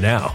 now.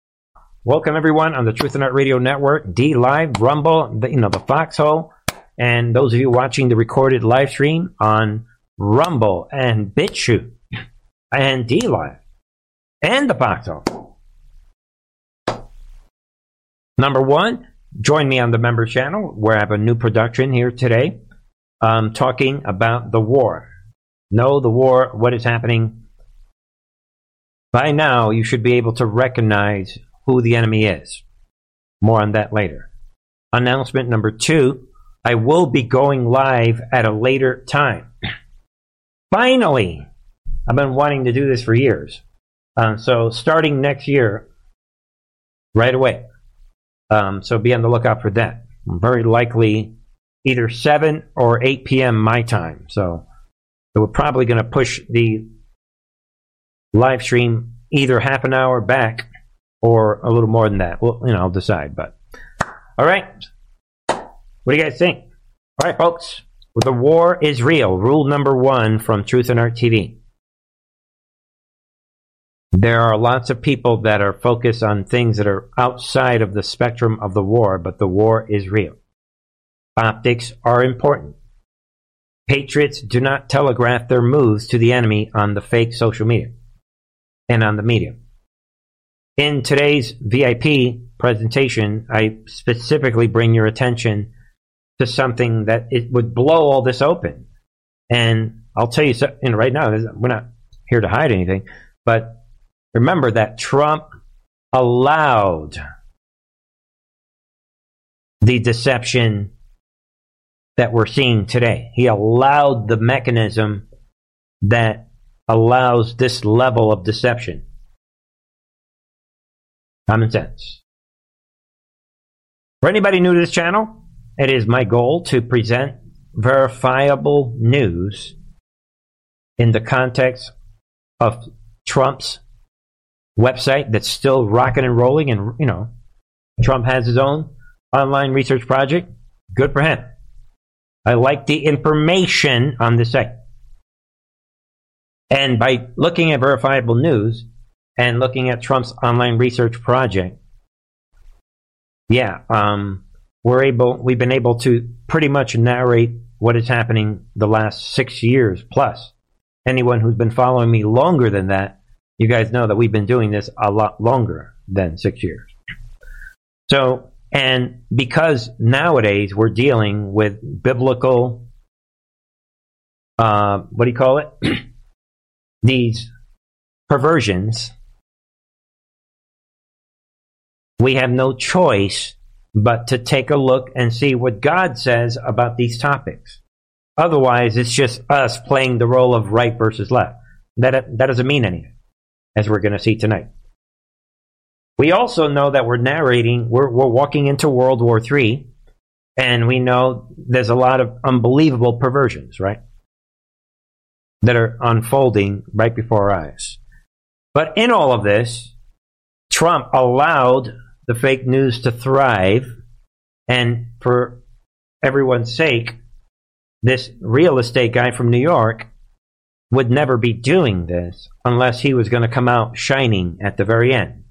Welcome everyone on the Truth and Art Radio Network, D Live, Rumble, the, you know the Foxhole, and those of you watching the recorded live stream on Rumble and BitChute and D Live and the Foxhole. Number one, join me on the member channel where I have a new production here today, um, talking about the war. Know the war, what is happening. By now, you should be able to recognize who the enemy is. More on that later. Announcement number two I will be going live at a later time. Finally! I've been wanting to do this for years. Um, so, starting next year, right away. Um, so, be on the lookout for that. Very likely either 7 or 8 p.m. my time. So, we're probably going to push the live stream either half an hour back or a little more than that. Well, you know, I'll decide. But all right, what do you guys think? All right, folks, the war is real. Rule number one from Truth and Art TV. There are lots of people that are focused on things that are outside of the spectrum of the war, but the war is real. Optics are important. Patriots do not telegraph their moves to the enemy on the fake social media and on the media. In today's VIP presentation, I specifically bring your attention to something that it would blow all this open. And I'll tell you, so, know, right now, we're not here to hide anything, but remember that Trump allowed the deception that we're seeing today. He allowed the mechanism that allows this level of deception. Common sense. For anybody new to this channel, it is my goal to present verifiable news in the context of Trump's website that's still rocking and rolling. And, you know, Trump has his own online research project. Good for him. I like the information on the site. And by looking at verifiable news, and looking at Trump's online research project, yeah, um, we're able, we've been able to pretty much narrate what is happening the last six years plus. Anyone who's been following me longer than that, you guys know that we've been doing this a lot longer than six years. So, and because nowadays we're dealing with biblical, uh, what do you call it? These perversions we have no choice but to take a look and see what God says about these topics. Otherwise, it's just us playing the role of right versus left. That, that doesn't mean anything, as we're going to see tonight. We also know that we're narrating, we're, we're walking into World War III, and we know there's a lot of unbelievable perversions, right? That are unfolding right before our eyes. But in all of this, Trump allowed the fake news to thrive. And for everyone's sake, this real estate guy from New York would never be doing this unless he was going to come out shining at the very end.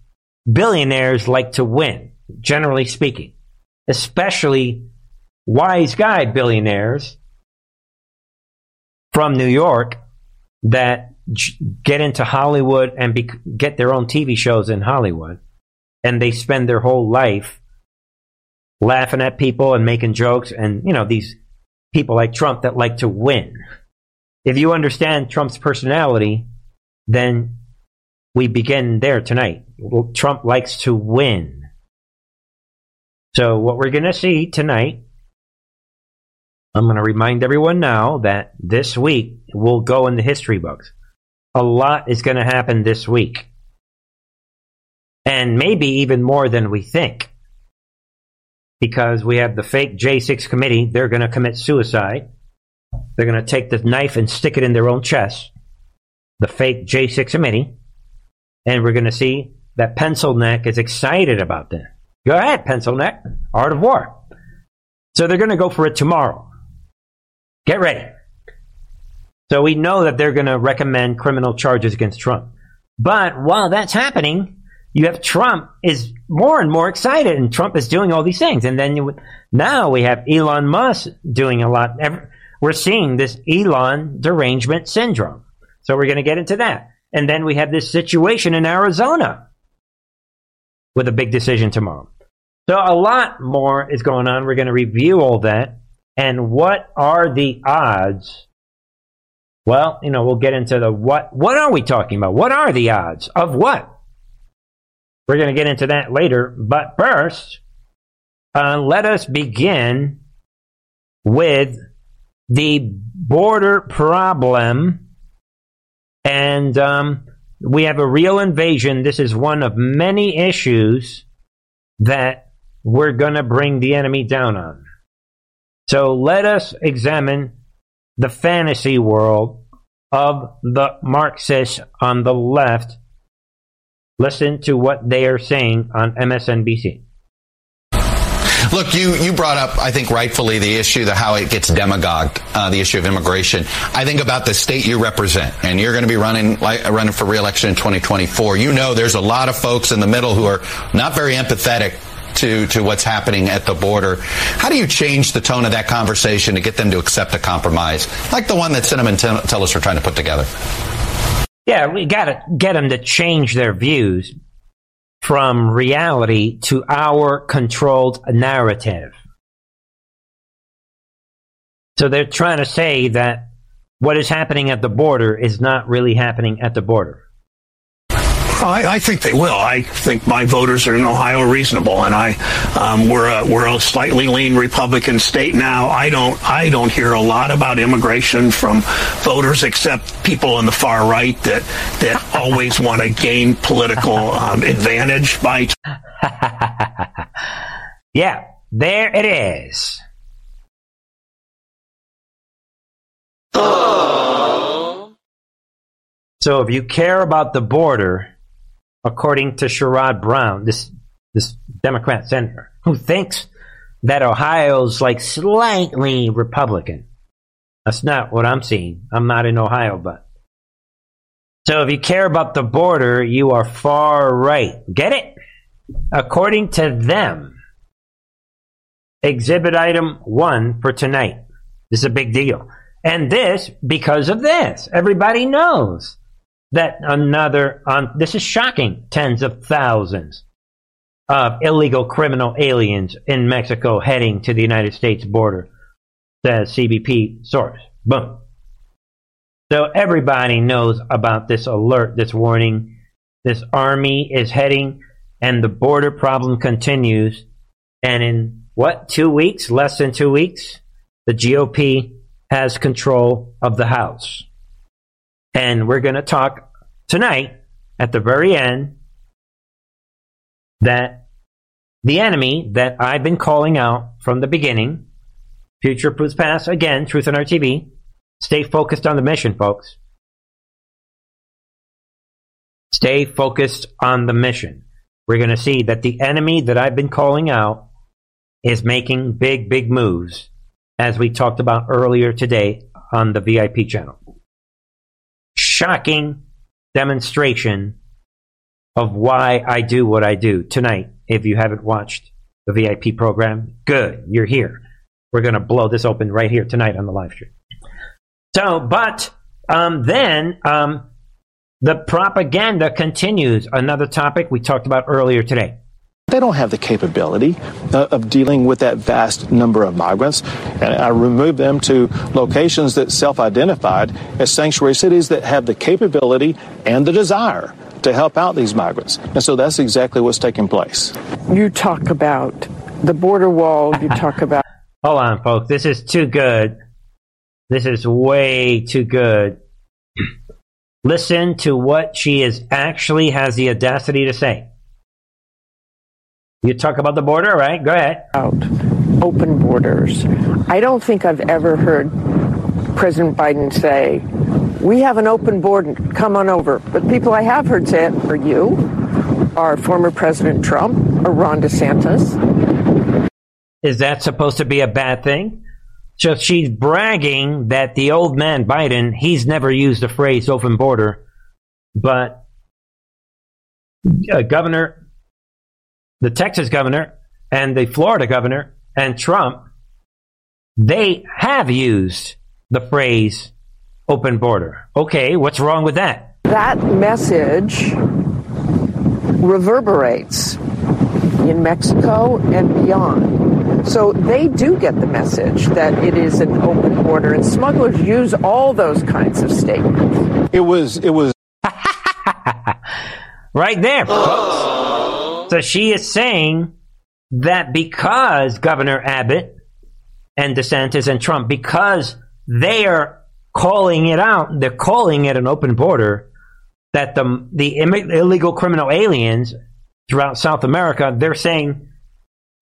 Billionaires like to win, generally speaking, especially wise guy billionaires from New York that get into Hollywood and be, get their own TV shows in Hollywood and they spend their whole life laughing at people and making jokes and you know these people like Trump that like to win. If you understand Trump's personality, then we begin there tonight. Trump likes to win. So what we're going to see tonight I'm going to remind everyone now that this week will go in the history books. A lot is going to happen this week. And maybe even more than we think. Because we have the fake J6 committee, they're going to commit suicide. They're going to take the knife and stick it in their own chest. The fake J6 committee. And we're going to see that Pencil Neck is excited about that. Go ahead, Pencil Neck. Art of War. So they're going to go for it tomorrow. Get ready. So we know that they're going to recommend criminal charges against Trump. But while that's happening, you have Trump is more and more excited, and Trump is doing all these things. And then you, now we have Elon Musk doing a lot. We're seeing this Elon derangement syndrome. So we're going to get into that. And then we have this situation in Arizona with a big decision tomorrow. So a lot more is going on. We're going to review all that. And what are the odds? Well, you know, we'll get into the what. What are we talking about? What are the odds of what? We're going to get into that later. But first, uh, let us begin with the border problem. And um, we have a real invasion. This is one of many issues that we're going to bring the enemy down on. So let us examine the fantasy world of the Marxists on the left Listen to what they are saying on MSNBC. Look, you, you brought up, I think rightfully, the issue, of how it gets demagogued, uh, the issue of immigration. I think about the state you represent, and you're going to be running like, running for reelection in 2024. You know, there's a lot of folks in the middle who are not very empathetic to, to what's happening at the border. How do you change the tone of that conversation to get them to accept a compromise, like the one that Sinema and Tillis are trying to put together? Yeah, we got to get them to change their views from reality to our controlled narrative. So they're trying to say that what is happening at the border is not really happening at the border. I, I, think they will. I think my voters are in Ohio reasonable, and I um, we're a, we're a slightly lean Republican state now. I don't I don't hear a lot about immigration from voters, except people on the far right that that always want to gain political um, advantage by. yeah, there it is. So if you care about the border, according to Sherrod Brown, this this Democrat senator, who thinks that Ohio's like slightly Republican. That's not what I'm seeing. I'm not in Ohio, but so if you care about the border, you are far right. Get it? According to them, exhibit item one for tonight. This is a big deal. And this because of this. Everybody knows that another um, this is shocking tens of thousands of illegal criminal aliens in Mexico heading to the United States border says CBP source. Boom. So everybody knows about this alert this warning. This army is heading and the border problem continues. And in what 2 weeks less than 2 weeks the GOP has control of the house and we're going to talk tonight at the very end that the enemy that I've been calling out from the beginning, future proves past, again, Truth and Art TV, stay focused on the mission, folks. Stay focused on the mission. We're going to see that the enemy that I've been calling out is making big, big moves, as we talked about earlier today on the VIP channel shocking demonstration of why I do what I do tonight. If you haven't watched the VIP program, good, you're here. We're going to blow this open right here tonight on the live stream. So, but um, then um, the propaganda continues. Another topic we talked about earlier today. They don't have the capability uh, of dealing with that vast number of migrants. And I remove them to locations that self identified as sanctuary cities that have the capability and the desire to help out these migrants. And so that's exactly what's taking place. You talk about the border wall, you talk about. Hold on, folks. This is too good. This is way too good. Listen to what she is actually has the audacity to say. You talk about the border, right? Go ahead. Out open borders. I don't think I've ever heard President Biden say, "We have an open border. Come on over." But people I have heard say it are you, are former President Trump, or Ron DeSantis. Is that supposed to be a bad thing? So she's bragging that the old man Biden, he's never used the phrase open border, but uh, Governor, the Texas governor, and the Florida governor, and Trump, they have used the phrase open border. Okay, what's wrong with that? That message reverberates in Mexico and beyond. So they do get the message that it is an open border, and smugglers use all those kinds of statements. It was, it was. right there, folks. So she is saying that because Governor Abbott and DeSantis and Trump, because they are calling it out, they're calling it an open border, that the, the illegal criminal aliens throughout South America, they're saying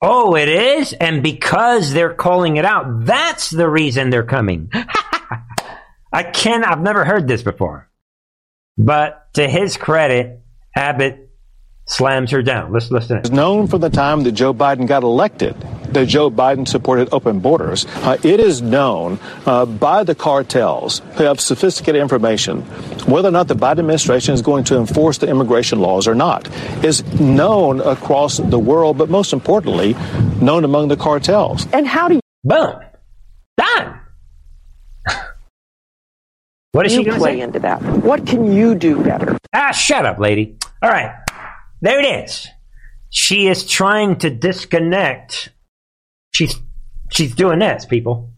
Oh, it is? And because they're calling it out, that's the reason they're coming. I can I've never heard this before. But to his credit, Abbott slams her down. Let's listen. It's known from the time that Joe Biden got elected that Joe Biden supported open borders. Uh, it is known uh, by the cartels who have sophisticated information whether or not the Biden administration is going to enforce the immigration laws or not. Is known across the world, but most importantly, known among the cartels. And how do you? Boom. Done. What is you she going to play say? into that? What can you do better? Ah, shut up, lady. All right. There it is. She is trying to disconnect. She's she's doing this, people.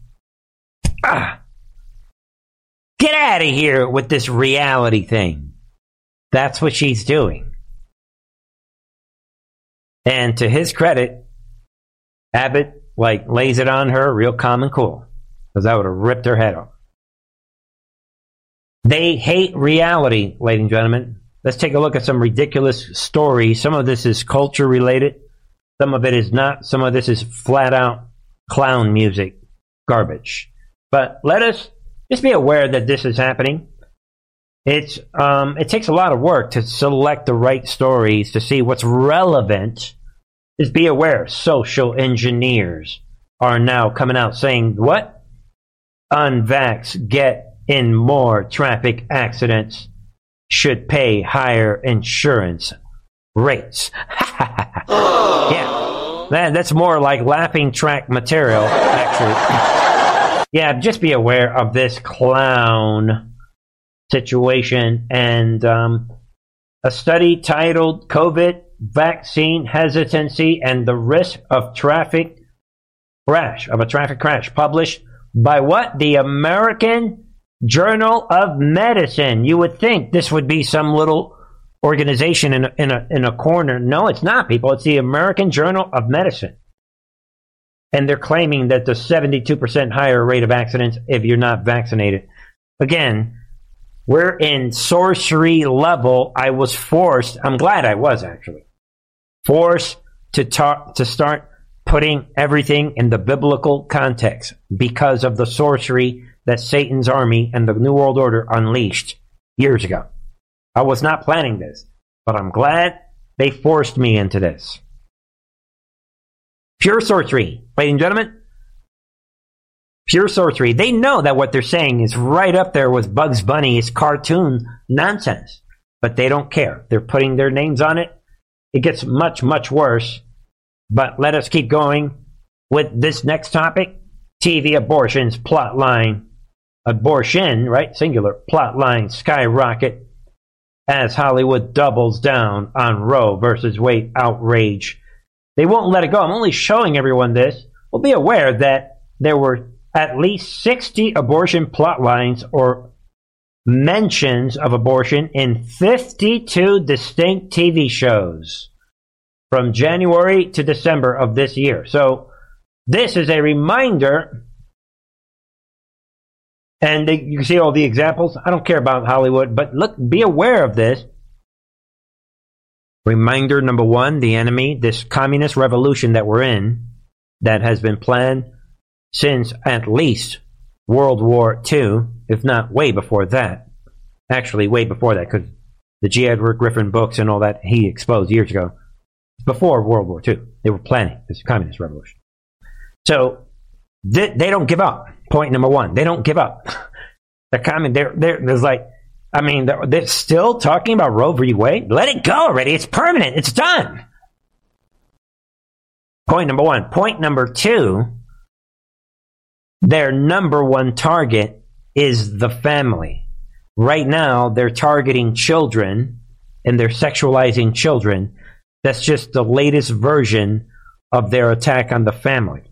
Ah. Get out of here with this reality thing. That's what she's doing. And to his credit, Abbott like lays it on her real calm and cool. Because I would have ripped her head off. They hate reality, ladies and gentlemen. Let's take a look at some ridiculous stories. Some of this is culture related. Some of it is not. Some of this is flat out clown music garbage. But let us just be aware that this is happening. It's um, it takes a lot of work to select the right stories to see what's relevant. Just be aware, social engineers are now coming out saying what? Unvax get in more traffic accidents should pay higher insurance rates. yeah, that, that's more like laughing track material, actually. yeah, just be aware of this clown situation and um, a study titled COVID Vaccine Hesitancy and the Risk of Traffic Crash, of a Traffic Crash, published by what? The American Journal of Medicine. You would think this would be some little organization in a, in a, in a corner. No, it's not, people. It's the American Journal of Medicine. And they're claiming that the 72% higher rate of accidents if you're not vaccinated. Again, we're in sorcery level. I was forced, I'm glad I was actually, forced to talk, to start putting everything in the biblical context because of the sorcery that Satan's army and the New World Order unleashed years ago. I was not planning this, but I'm glad they forced me into this. Pure sorcery, ladies and gentlemen. Pure sorcery. They know that what they're saying is right up there with Bugs Bunny's cartoon nonsense, but they don't care. They're putting their names on it. It gets much, much worse. But let us keep going with this next topic TV abortions plot line abortion, right? Singular plot line skyrocket as Hollywood doubles down on Roe versus Wade outrage. They won't let it go. I'm only showing everyone this. Well, be aware that there were at least 60 abortion plot lines or mentions of abortion in 52 distinct TV shows from January to December of this year. So, this is a reminder and they, you can see all the examples. I don't care about Hollywood, but look, be aware of this. Reminder number one the enemy, this communist revolution that we're in, that has been planned since at least World War II, if not way before that. Actually, way before that, because the G. Edward Griffin books and all that he exposed years ago, before World War II, they were planning this communist revolution. So they, they don't give up. Point number one, they don't give up. The comment there, there's like, I mean, they're, they're still talking about Roe v. Wade. Let it go already. It's permanent. It's done. Point number one. Point number two, their number one target is the family. Right now, they're targeting children and they're sexualizing children. That's just the latest version of their attack on the family.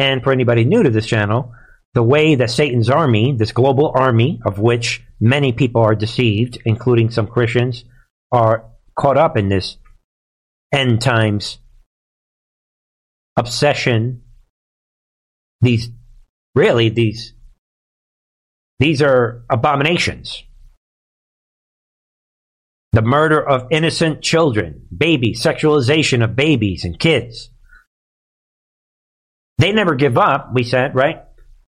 And for anybody new to this channel, the way that Satan's army, this global army of which many people are deceived, including some Christians, are caught up in this end times obsession. These, really, these, these are abominations. The murder of innocent children, babies, sexualization of babies and kids. They never give up, we said, right?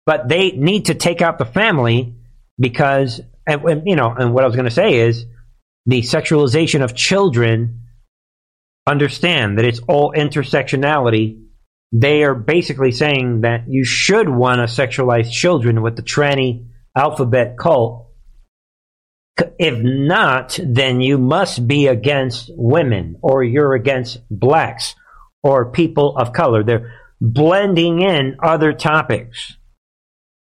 but they need to take out the family because, and, you know, and what I was going to say is the sexualization of children. Understand that it's all intersectionality. They are basically saying that you should want to sexualize children with the tranny alphabet cult. If not, then you must be against women or you're against blacks or people of color. They're blending in other topics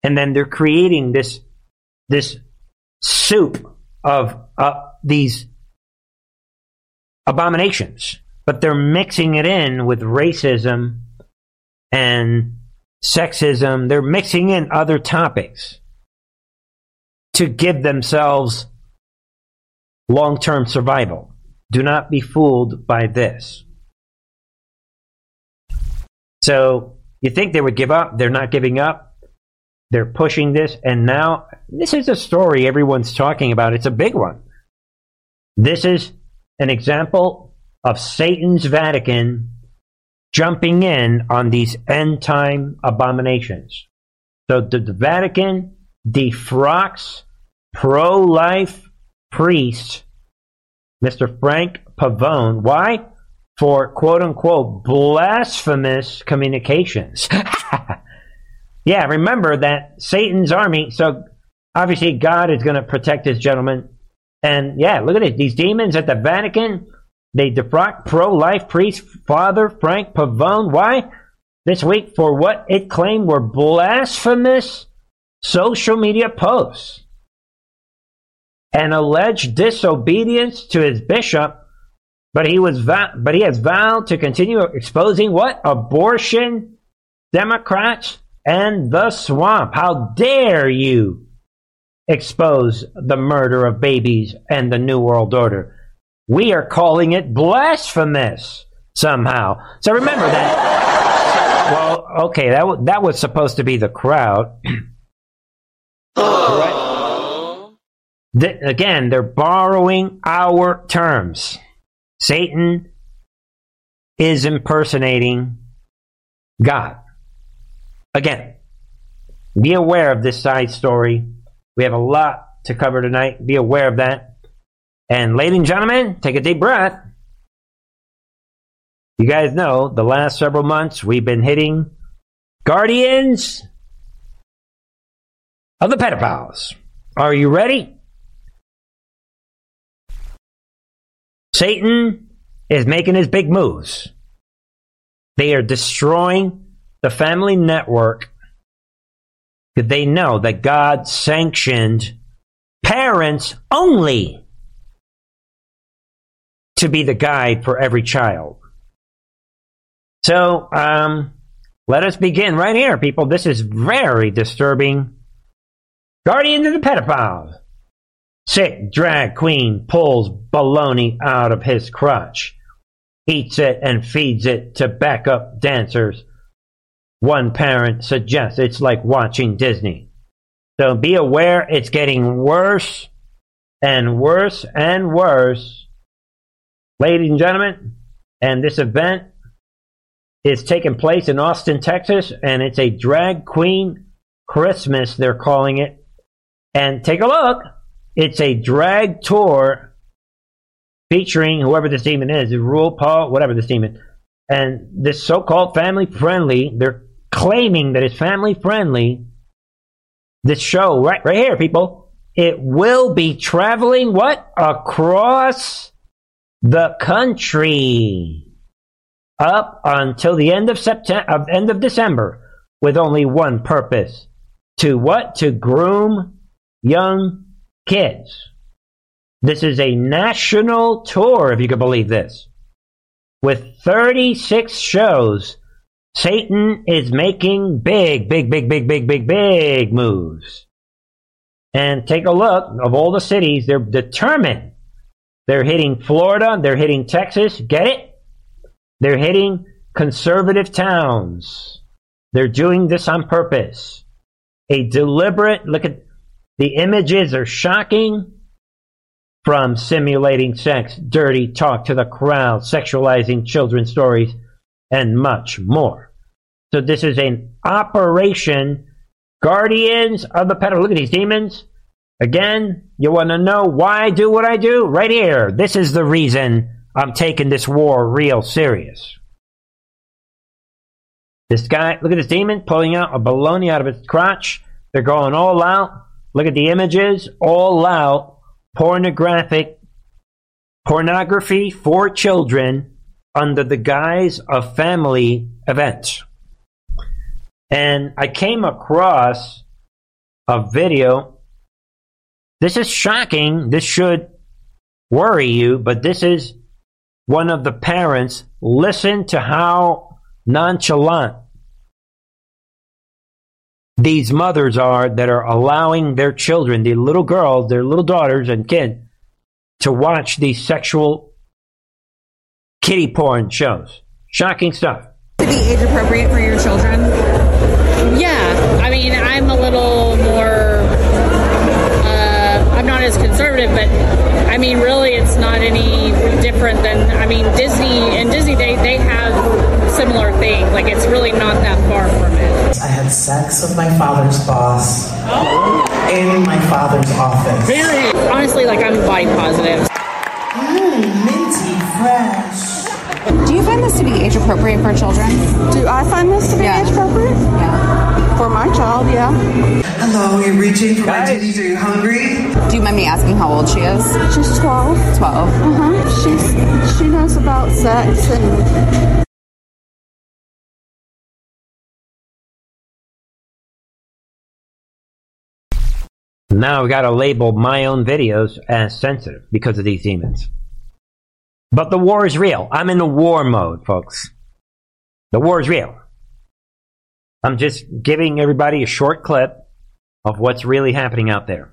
and then they're creating this this soup of uh, these abominations, but they're mixing it in with racism and sexism. They're mixing in other topics to give themselves long term survival. Do not be fooled by this. So, you think they would give up? They're not giving up. They're pushing this, and now this is a story everyone's talking about. It's a big one. This is an example of Satan's Vatican jumping in on these end time abominations. So the, the Vatican defrocks pro life priest Mr. Frank Pavone. Why? For quote unquote blasphemous communications. Yeah, remember that Satan's army. So obviously, God is going to protect his gentleman. And yeah, look at it. These demons at the Vatican, they defrock pro life priest Father Frank Pavone. Why? This week for what it claimed were blasphemous social media posts and alleged disobedience to his bishop. But he was but he has vowed to continue exposing what abortion Democrats and the swamp. How dare you expose the murder of babies and the New World Order? We are calling it blasphemous somehow. So remember that. well, okay, that, w- that was supposed to be the crowd. right? Oh. The, again, they're borrowing our terms. Satan is impersonating God. Again, be aware of this side story. We have a lot to cover tonight. Be aware of that. And, ladies and gentlemen, take a deep breath. You guys know the last several months we've been hitting Guardians of the Pedophiles. Are you ready? Satan is making his big moves. They are destroying the family network, they know that God sanctioned parents only to be the guide for every child. So, um, let us begin right here, people. This is very disturbing. Guardian of the pedophiles. Sick drag queen pulls baloney out of his crotch, eats it and feeds it to backup dancers one parent suggests it's like watching Disney. So be aware it's getting worse and worse and worse. ladies and gentlemen. And this event is taking place in Austin, Texas, and it's a drag queen Christmas, they're calling it. And take a look. It's a drag tour featuring whoever this demon is, RuPaul, whatever this demon. And this so called family friendly, they're claiming that it's family friendly. This show, right, right here, people, it will be traveling what? Across the country up until the end of September, of end of December, with only one purpose: to what? To groom young kids. This is a national tour, if you can believe this, with 36 shows. Satan is making big, big, big, big, big, big, big moves. And take a look of all the cities, they're determined. They're hitting Florida, they're hitting Texas. Get it? They're hitting conservative towns. They're doing this on purpose. A deliberate look at the images are shocking from simulating sex, dirty talk to the crowd, sexualizing children's stories, and much more. So this is an operation Guardians of the Pedo. Look at these demons. Again, you want to know why I do what I do? Right here. This is the reason I'm taking this war real serious. This guy, look at this demon pulling out a baloney out of its crotch. They're going all out. Look at the images, all out pornographic pornography for children under the guise of family events. And I came across a video. This is shocking. This should worry you, but this is one of the parents, listen to how nonchalant these mothers are that are allowing their children, the little girls, their little daughters and kids, to watch these sexual kitty porn shows. Shocking stuff. To be age appropriate for your children? Yeah. I mean, I'm a little more, I'm not as conservative, but I mean, really, it's not any different than I mean, Disney and Disney they they have similar things. Like it's really not that far from it. I had sex with my father's boss oh. in my father's office. Really? Honestly, like I'm body positive. Mmm, minty fresh. Do you find this to be age appropriate for children? Do I find this to be Yeah. age appropriate? Yeah. For my child, yeah. Hello, you're reaching for my titties. Are you hungry? Do you mind me asking how old she is? She's 12. 12. Uh-huh. She's, she knows about sex and Now we got to label my own videos as sensitive because of these demons. But the war is real. I'm in the war mode, folks. The war is real. I'm just giving everybody a short clip of what's really happening out there.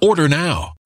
Order now.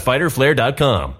www.fighterflare.com.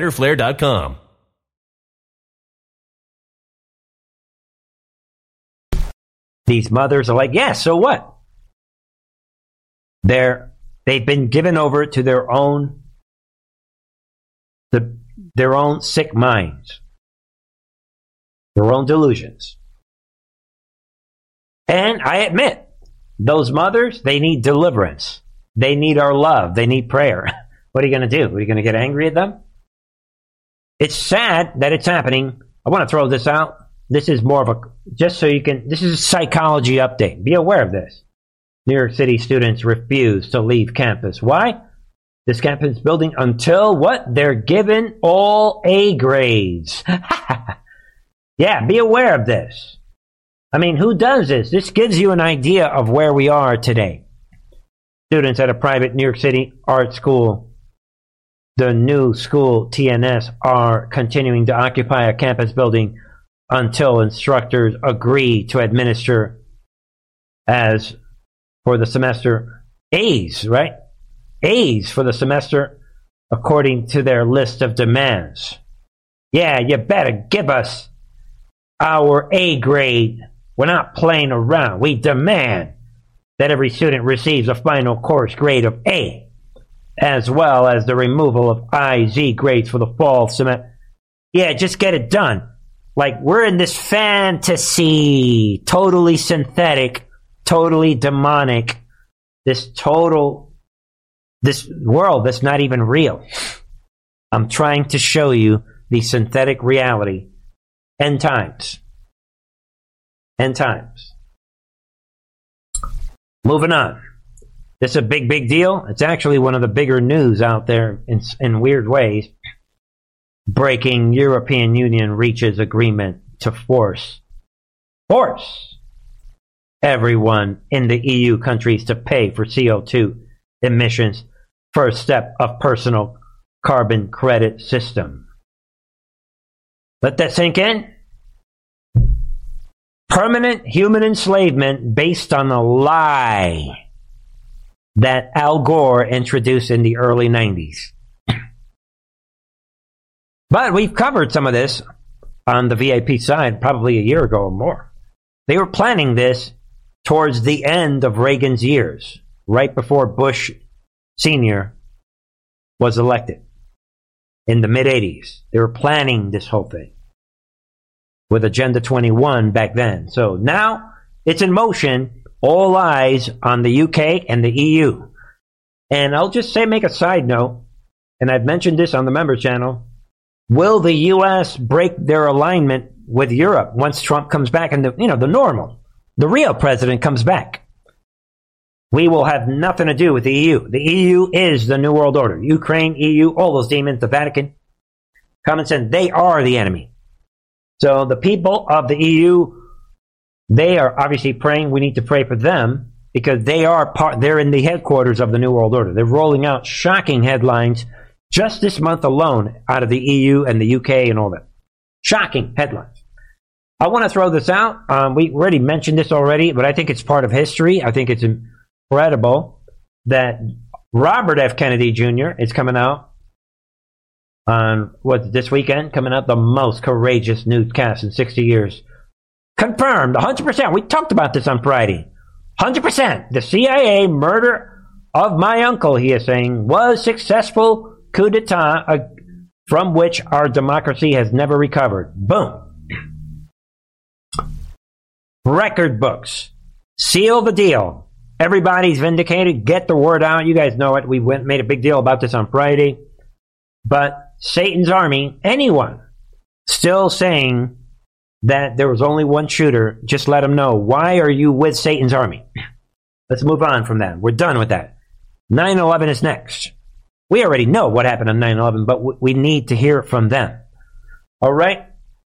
These mothers are like, yeah, so what? They're they've been given over to their own the, their own sick minds, their own delusions. And I admit, those mothers, they need deliverance. They need our love. They need prayer. What are you going to do? Are you going to get angry at them? It's sad that it's happening. I want to throw this out. This is more of a, just so you can, this is a psychology update. Be aware of this. New York City students refuse to leave campus. Why? This campus building until what? They're given all A grades. yeah, be aware of this. I mean, who does this? This gives you an idea of where we are today. Students at a private New York City art school the new school TNS are continuing to occupy a campus building until instructors agree to administer as for the semester A's, right? A's for the semester according to their list of demands. Yeah, you better give us our A grade. We're not playing around. We demand that every student receives a final course grade of A as well as the removal of IZ grades for the fall semester. Yeah, just get it done. Like, we're in this fantasy, totally synthetic, totally demonic, this total, this world that's not even real. I'm trying to show you the synthetic reality. End times. End times. Moving on. This is a big, big deal. It's actually one of the bigger news out there in, in weird ways. Breaking European Union reaches agreement to force, force everyone in the EU countries to pay for CO2 emissions. First step of personal carbon credit system. Let that sink in. Permanent human enslavement based on a lie that Al Gore introduced in the early 90s. But we've covered some of this on the VIP side probably a year ago or more. They were planning this towards the end of Reagan's years, right before Bush Sr. was elected in the mid 80s. They were planning this whole thing with Agenda 21 back then. So now it's in motion all eyes on the UK and the EU. And I'll just say, make a side note, and I've mentioned this on the member channel. Will the U.S. break their alignment with Europe once Trump comes back and the, you know, the normal, the real president comes back? We will have nothing to do with the EU. The EU is the New World Order. Ukraine, EU, all those demons, the Vatican. Common sense, they are the enemy. So the people of the EU they are obviously praying. We need to pray for them because they are part. They're in the headquarters of the New World Order. They're rolling out shocking headlines just this month alone out of the EU and the UK and all that. Shocking headlines. I want to throw this out. Um, we already mentioned this already, but I think it's part of history. I think it's incredible that Robert F. Kennedy Jr. is coming out on what this weekend coming out the most courageous newscast in 60 years. Confirmed, 100%. We talked about this on Friday. 100%. The CIA murder of my uncle, he is saying, was successful coup d'etat uh, from which our democracy has never recovered. Boom. Record books. Seal the deal. Everybody's vindicated. Get the word out. You guys know it. We went made a big deal about this on Friday. But Satan's army, anyone still saying that there was only one shooter, just let them know. Why are you with Satan's army? Let's move on from that. We're done with that. 9 11 is next. We already know what happened on 9 11, but we need to hear from them. All right?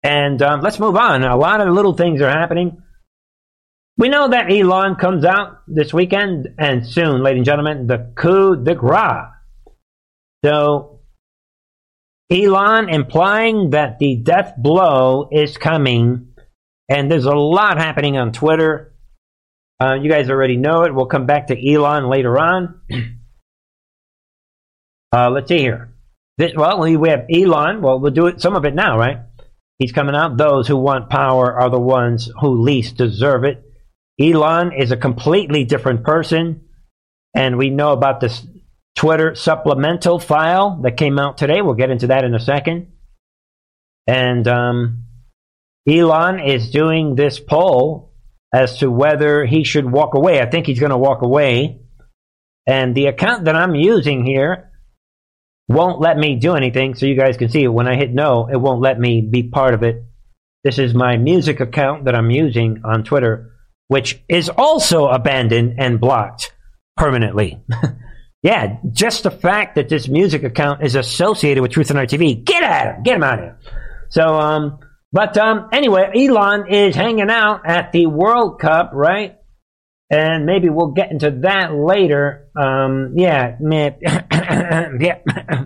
And um, let's move on. A lot of little things are happening. We know that Elon comes out this weekend and soon, ladies and gentlemen, the coup de grace. So, Elon implying that the death blow is coming, and there's a lot happening on Twitter. Uh, you guys already know it. We'll come back to Elon later on. Uh, let's see here. This, well, we have Elon. Well, we'll do it some of it now, right? He's coming out. Those who want power are the ones who least deserve it. Elon is a completely different person, and we know about this Twitter supplemental file that came out today. We'll get into that in a second. And um, Elon is doing this poll as to whether he should walk away. I think he's going to walk away. And the account that I'm using here won't let me do anything so you guys can see. When I hit no, it won't let me be part of it. This is my music account that I'm using on Twitter, which is also abandoned and blocked permanently. yeah, just the fact that this music account is associated with Truth and Art TV, get at him, get him out of here. So, um, but um, anyway, Elon is hanging out at the World Cup, right? And maybe we'll get into that later. Um, yeah, yeah.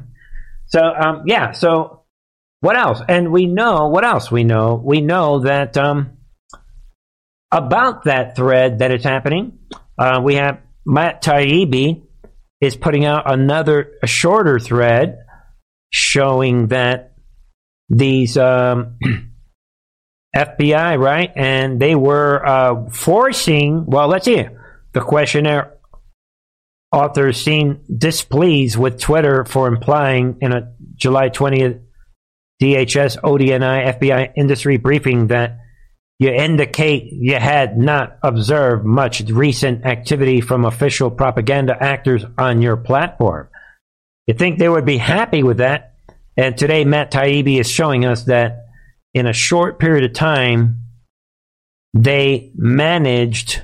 so, um, yeah. So, what else? And we know what else we know. We know that um, about that thread that is happening. Uh, we have Matt Taibbi is putting out another a shorter thread showing that these um, FBI, right? And they were uh, forcing, well, let's see, the questionnaire authors seem displeased with Twitter for implying in a July 20th DHS, ODNI, FBI industry briefing that you indicate you had not observed much recent activity from official propaganda actors on your platform. You think they would be happy with that? And today, Matt Taibbi is showing us that in a short period of time, they managed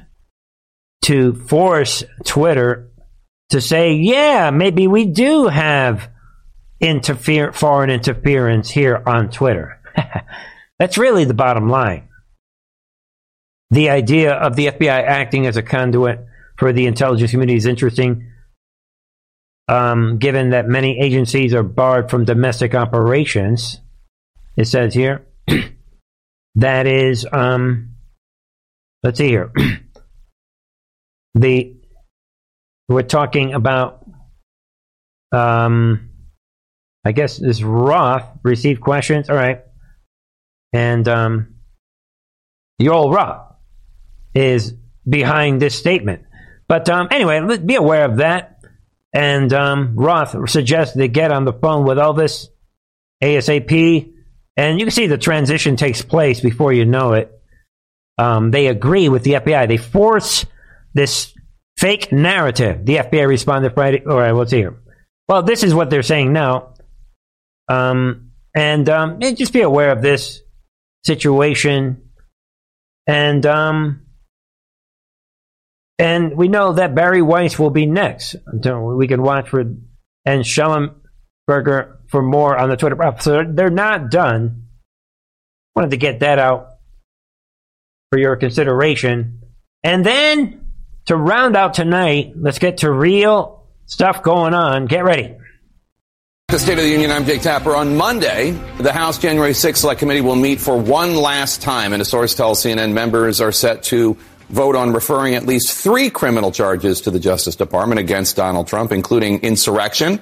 to force Twitter to say, yeah, maybe we do have interfere, foreign interference here on Twitter. That's really the bottom line. The idea of the FBI acting as a conduit for the intelligence community is interesting, um, given that many agencies are barred from domestic operations. It says here that is, um, let's see here. the we're talking about, um, I guess this Roth received questions. All right, and um, Yoel Roth is behind this statement. But um, anyway, be aware of that. And um, Roth suggests they get on the phone with Elvis ASAP and you can see the transition takes place before you know it. Um, they agree with the FBI. They force this fake narrative. The FBI responded Friday. All right, see here. Well, this is what they're saying now. Um, and um, just be aware of this situation. And um, and we know that Bari Weiss will be next. We can watch for and Shellenberger for more on the Twitter. So they're not done. Wanted to get that out for your consideration. And then to round out tonight, let's get to real stuff going on. Get ready. The State of the Union, I'm Jake Tapper. On Monday, the House January 6th Select Committee will meet for one last time, and a source tells CNN members are set to vote on referring at least three criminal charges to the Justice Department against Donald Trump, including insurrection,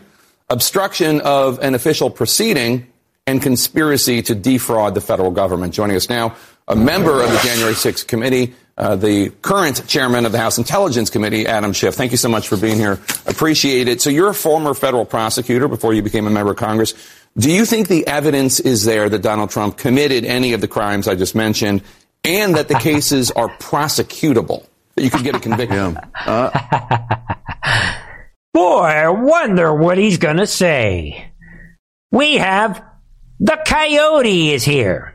obstruction of an official proceeding, and conspiracy to defraud the federal government. Joining us now, a member of the January 6th committee, uh, the current chairman of the House Intelligence Committee, Adam Schiff. Thank you so much for being here. Appreciate it. So you're a former federal prosecutor before you became a member of Congress. Do you think the evidence is there that Donald Trump committed any of the crimes I just mentioned and that the cases are prosecutable? That you could get a conviction? Uh, Boy, I wonder what he's going to say. We have the coyote is here.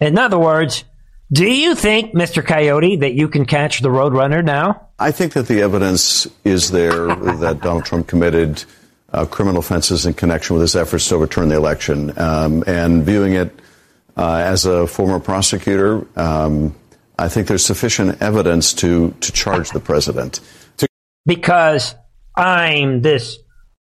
In other words, do you think, Mr. Coyote, that you can catch the Roadrunner now? I think that the evidence is there that Donald Trump committed uh, criminal offenses in connection with his efforts to overturn the election. Um, and viewing it uh, as a former prosecutor, um, I think there's sufficient evidence to, to charge the president. Because I'm this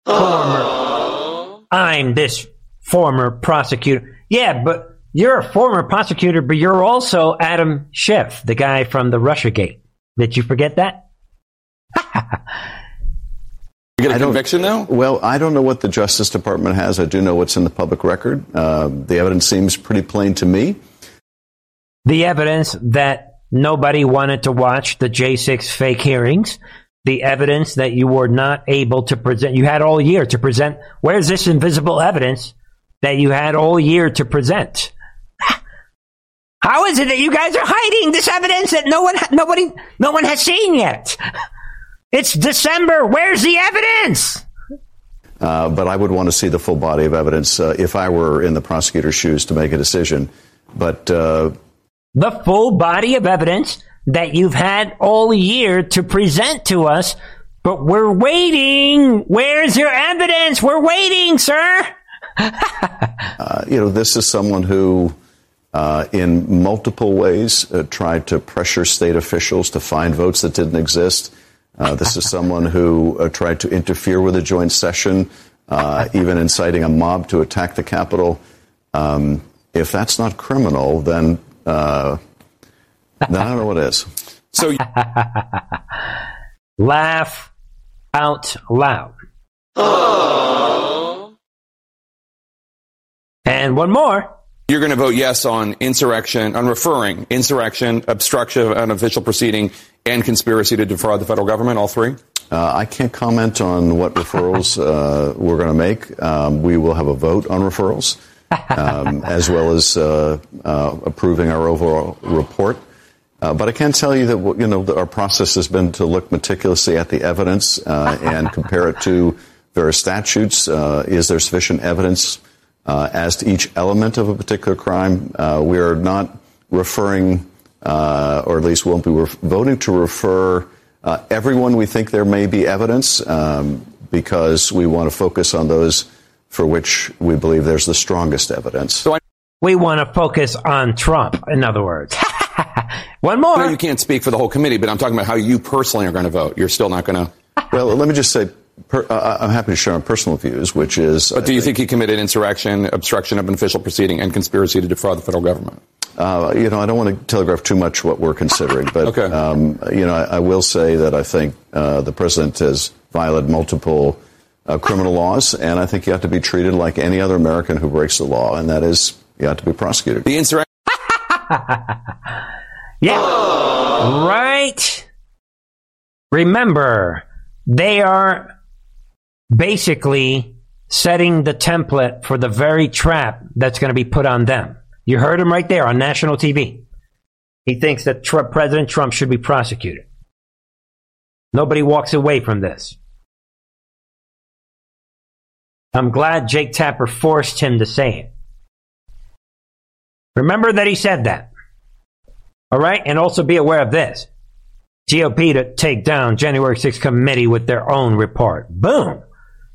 former, I'm this former prosecutor. Yeah, but you're a former prosecutor, but you're also Adam Schiff, the guy from the Russiagate. Did you forget that? you get a conviction now? Well, I don't know what the Justice Department has. I do know what's in the public record. Uh, the evidence seems pretty plain to me. The evidence that nobody wanted to watch the J6 fake hearings. The evidence that you were not able to present. You had all year to present. Where's this invisible evidence that you had all year to present? How is it that you guys are hiding this evidence that no one, nobody, no one has seen yet? It's December. Where's the evidence? Uh, but I would want to see the full body of evidence uh, if I were in the prosecutor's shoes to make a decision. But uh, the full body of evidence that you've had all year to present to us, but we're waiting. Where's your evidence? We're waiting, sir. Uh, you know, this is someone who uh, in multiple ways uh, tried to pressure state officials to find votes that didn't exist. Uh, this is someone who uh, tried to interfere with a joint session, uh, even inciting a mob to attack the Capitol. Um, if that's not criminal, then uh, then I don't know what is. So, laugh out loud. And one more. You're going to vote yes on insurrection, on referring insurrection, obstruction of an official proceeding, and conspiracy to defraud the federal government, all three? Uh, I can't comment on what referrals uh, we're going to make. Um, we will have a vote on referrals, um, as well as uh, uh approving our overall report. Uh, but I can tell you that you know our process has been to look meticulously at the evidence uh, and compare it to various statutes. is there sufficient evidence? Uh, as to each element of a particular crime. Uh, we are not referring, uh, or at least won't be ref- voting to refer uh, everyone we think there may be evidence um, because we want to focus on those for which we believe there's the strongest evidence. So I- we want to focus on Trump, in other words. One more. No, you can't speak for the whole committee, but I'm talking about how you personally are going to vote. You're still not going to. Well, let me just say Per, uh, I'm happy to share my personal views, which is. But do you think, think he committed insurrection, obstruction of an official proceeding, and conspiracy to defraud the federal government? Uh, you know, I don't want to telegraph too much what we're considering, but okay. um, you know, I, I, will say that I think uh, the president has violated multiple uh, criminal laws, and I think you have to be treated like any other American who breaks the law, and that is you have to be prosecuted. The insurrection. yeah, right. Remember, they are basically setting the template for the very trap that's going to be put on them. You heard him right there on national TV. He thinks that Trump, President Trump should be prosecuted. Nobody walks away from this. I'm glad Jake Tapper forced him to say it. Remember that he said that. All right? And also be aware of this. GOP to take down January 6th committee with their own report. Boom.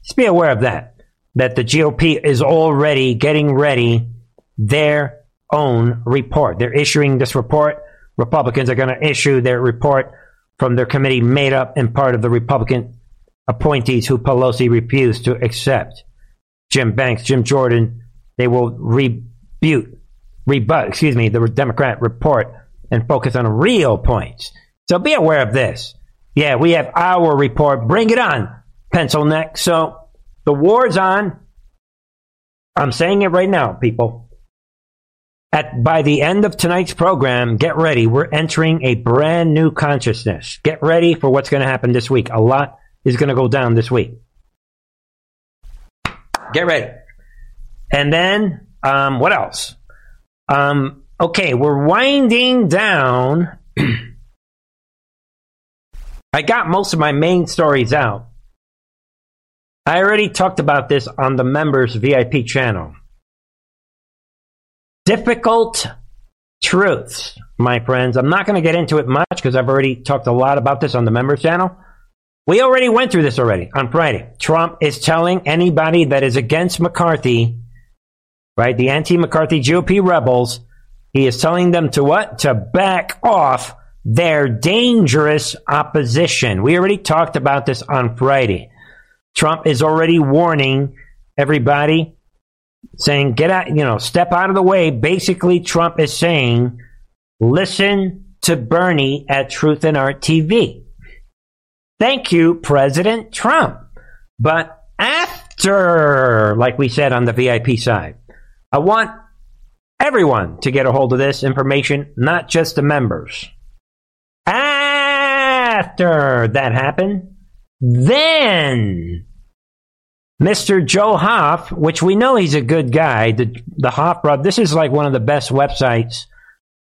Just be aware of that. That the GOP is already getting ready their own report. They're issuing this report. Republicans are going to issue their report from their committee made up in part of the Republican appointees who Pelosi refused to accept. Jim Banks, Jim Jordan, they will rebut, rebut, excuse me, the Democrat report and focus on real points. So be aware of this. Yeah, we have our report. Bring it on, pencil neck. So the war's on. I'm saying it right now, people. At by the end of tonight's program, get ready. We're entering a brand new consciousness. Get ready for what's going to happen this week. A lot is going to go down this week. Get ready. And then, um, what else? Um, okay, we're winding down. I got most of my main stories out. I already talked about this on the members VIP channel. Difficult truths, my friends. I'm not going to get into it much because I've already talked a lot about this on the members channel. We already went through this already on Friday. Trump is telling anybody that is against McCarthy, right, the anti-McCarthy GOP rebels, he is telling them to what? To back off their dangerous opposition. We already talked about this on Friday. Trump is already warning everybody, saying, get out, you know, step out of the way. Basically, Trump is saying, listen to Bernie at Truth and Art TV. Thank you, President Trump. But after, like we said on the VIP side, I want everyone to get a hold of this information, not just the members. After that happened, then Mr. Joe Hoft, which we know he's a good guy, the, the Hoft Brother, this is like one of the best websites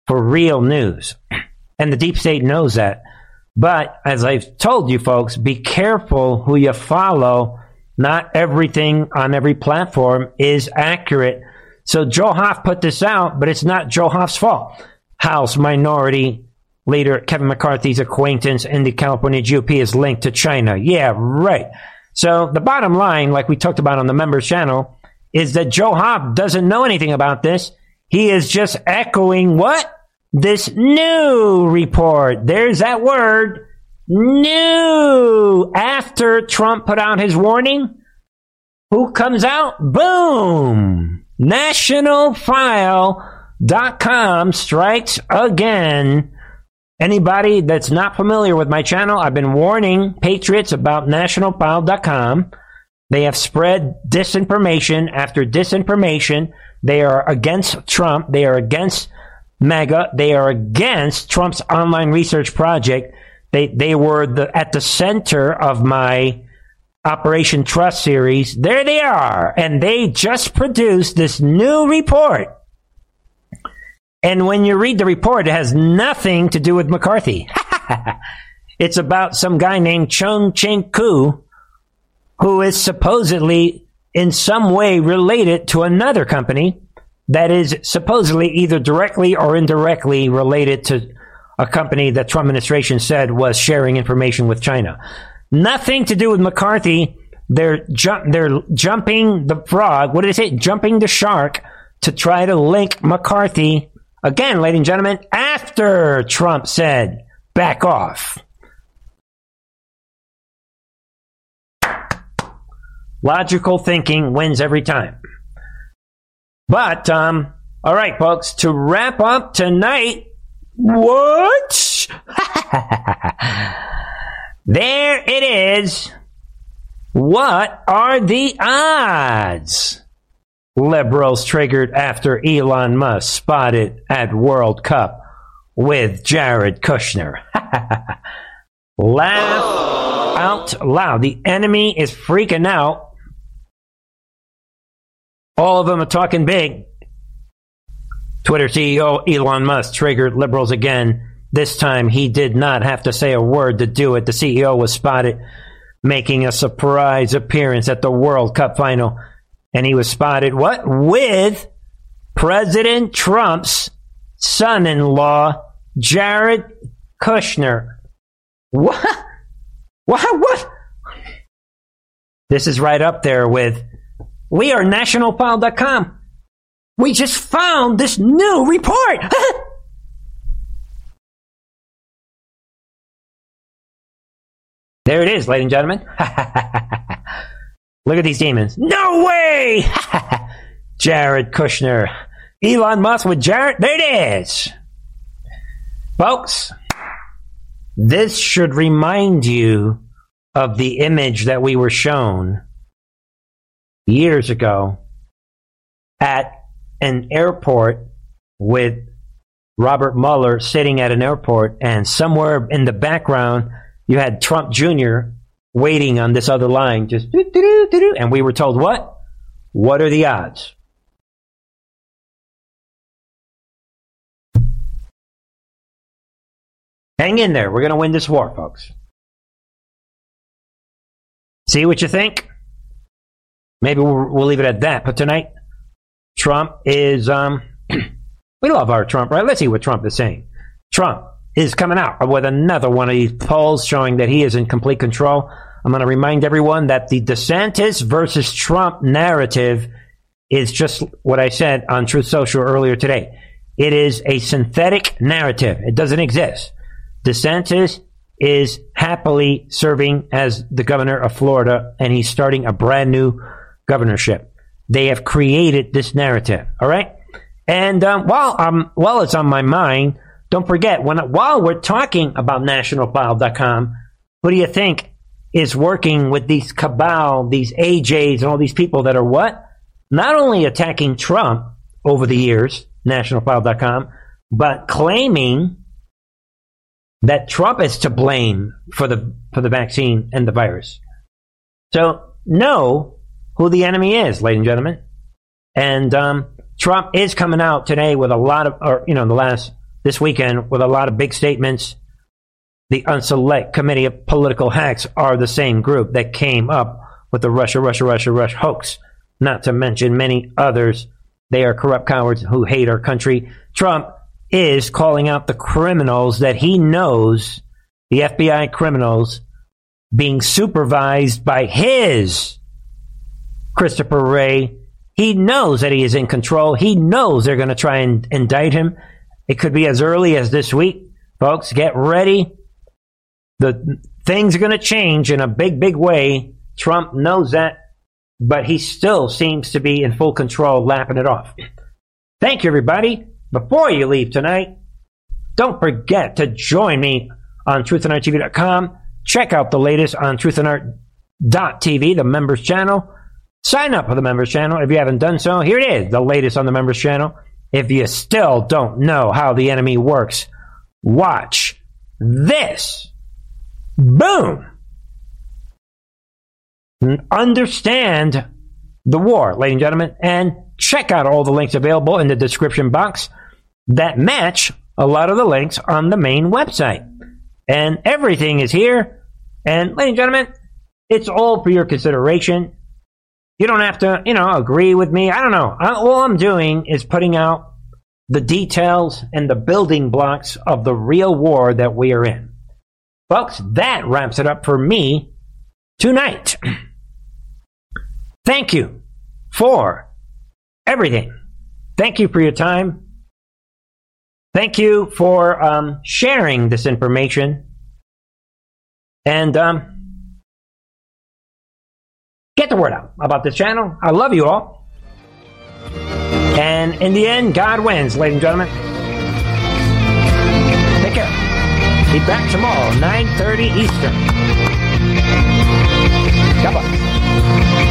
for real news. And the deep state knows that. But as I've told you folks, be careful who you follow. Not everything on every platform is accurate. So Joe Hoft put this out, but it's not Joe Hoft's fault. House Minority Leader Kevin McCarthy's acquaintance in the California GOP is linked to China. Yeah, right. So the bottom line, like we talked about on the members channel, is that Joe Hoft doesn't know anything about this. He is just echoing what? this new report. There's that word. New. After Trump put out his warning, who comes out? Boom. Nationalfile.com strikes again. Anybody that's not familiar with my channel, I've been warning patriots about nationalfile.com. They have spread disinformation after disinformation. They are against Trump. They are against MAGA. They are against Trump's online research project. They they were the, at the center of my Operation Trust series. There they are, and they just produced this new report. And when you read the report, it has nothing to do with McCarthy. it's about some guy named Chung Ching Koo, who is supposedly in some way related to another company that is supposedly either directly or indirectly related to a company that Trump administration said was sharing information with China. Nothing to do with McCarthy. They're they're jumping the frog. What did they say? Jumping the shark to try to link McCarthy again, ladies and gentlemen. After Trump said, "Back off." Logical thinking wins every time. But, um, all right, folks, to wrap up tonight, what? there it is. What are the odds? Liberals triggered after Elon Musk spotted at World Cup with Jared Kushner. Laugh out loud. The enemy is freaking out all of them are talking big. Twitter CEO Elon Musk triggered liberals again. This time he did not have to say a word to do it. The CEO was spotted making a surprise appearance at the World Cup final. And he was spotted what? With President Trump's son in law, Jared Kushner. What? What? What? This is right up there with we are nationalfile.com. We just found this new report. There it is, ladies and gentlemen. Look at these demons. No way! Jared Kushner. Elon Musk with Jared. There it is. Folks, this should remind you of the image that we were shown years ago at an airport with Robert Mueller sitting at an airport, and somewhere in the background, you had Trump Jr. waiting on this other line, just doo-doo-doo-doo-doo, and we were told what? What are the odds? Hang in there. We're going to win this war, folks. See what you think? Maybe we'll, we'll leave it at that. But tonight, Trump is, um, we love our Trump, right? Let's see what Trump is saying. Trump is coming out with another one of these polls showing that he is in complete control. I'm going to remind everyone that the DeSantis versus Trump narrative is just what I said on Truth Social earlier today. It is a synthetic narrative. It doesn't exist. DeSantis is happily serving as the governor of Florida and he's starting a brand new governorship. They have created this narrative. All right. And um, while um, while it's on my mind, don't forget when while we're talking about nationalfile.com, who do you think is working with these cabal, these AJs, and all these people that are what? Not only attacking Trump over the years, nationalfile.com, but claiming that Trump is to blame for the for the vaccine and the virus. So know who the enemy is, ladies and gentlemen. And um, Trump is coming out today with a lot of, or you know, the last this weekend with a lot of big statements. The Unselect Committee of Political Hacks are the same group that came up with the Russia, Russia, Russia, Russia hoax. Not to mention many others. They are corrupt cowards who hate our country. Trump is calling out the criminals that he knows, the FBI criminals, being supervised by his Christopher Wray. He knows that he is in control. He knows they're going to try and indict him. It could be as early as this week. Folks, get ready. The things are going to change in a big, big way. Trump knows that, but he still seems to be in full control, lapping it off. Thank you, everybody. Before you leave tonight, don't forget to join me on truthandarttv.com. Check out the latest on truthandart.tv, the members channel. Sign up for the members channel if you haven't done so. Here it is, the latest on the members channel. If you still don't know how the enemy works, watch this. Boom. Understand the war, ladies and gentlemen, and check out all the links available in the description box that match a lot of the links on the main website. And everything is here. And, ladies and gentlemen, it's all for your consideration. You don't have to, you know, agree with me. I don't know. I, all I'm doing is putting out the details and the building blocks of the real war that we are in. Folks, that wraps it up for me tonight. Thank you for everything. Thank you for your time. Thank you for um, sharing this information. And um, get the word out about this channel. I love you all. And in the end, God wins, ladies and gentlemen. Be back tomorrow, 9.30 Eastern. God bless.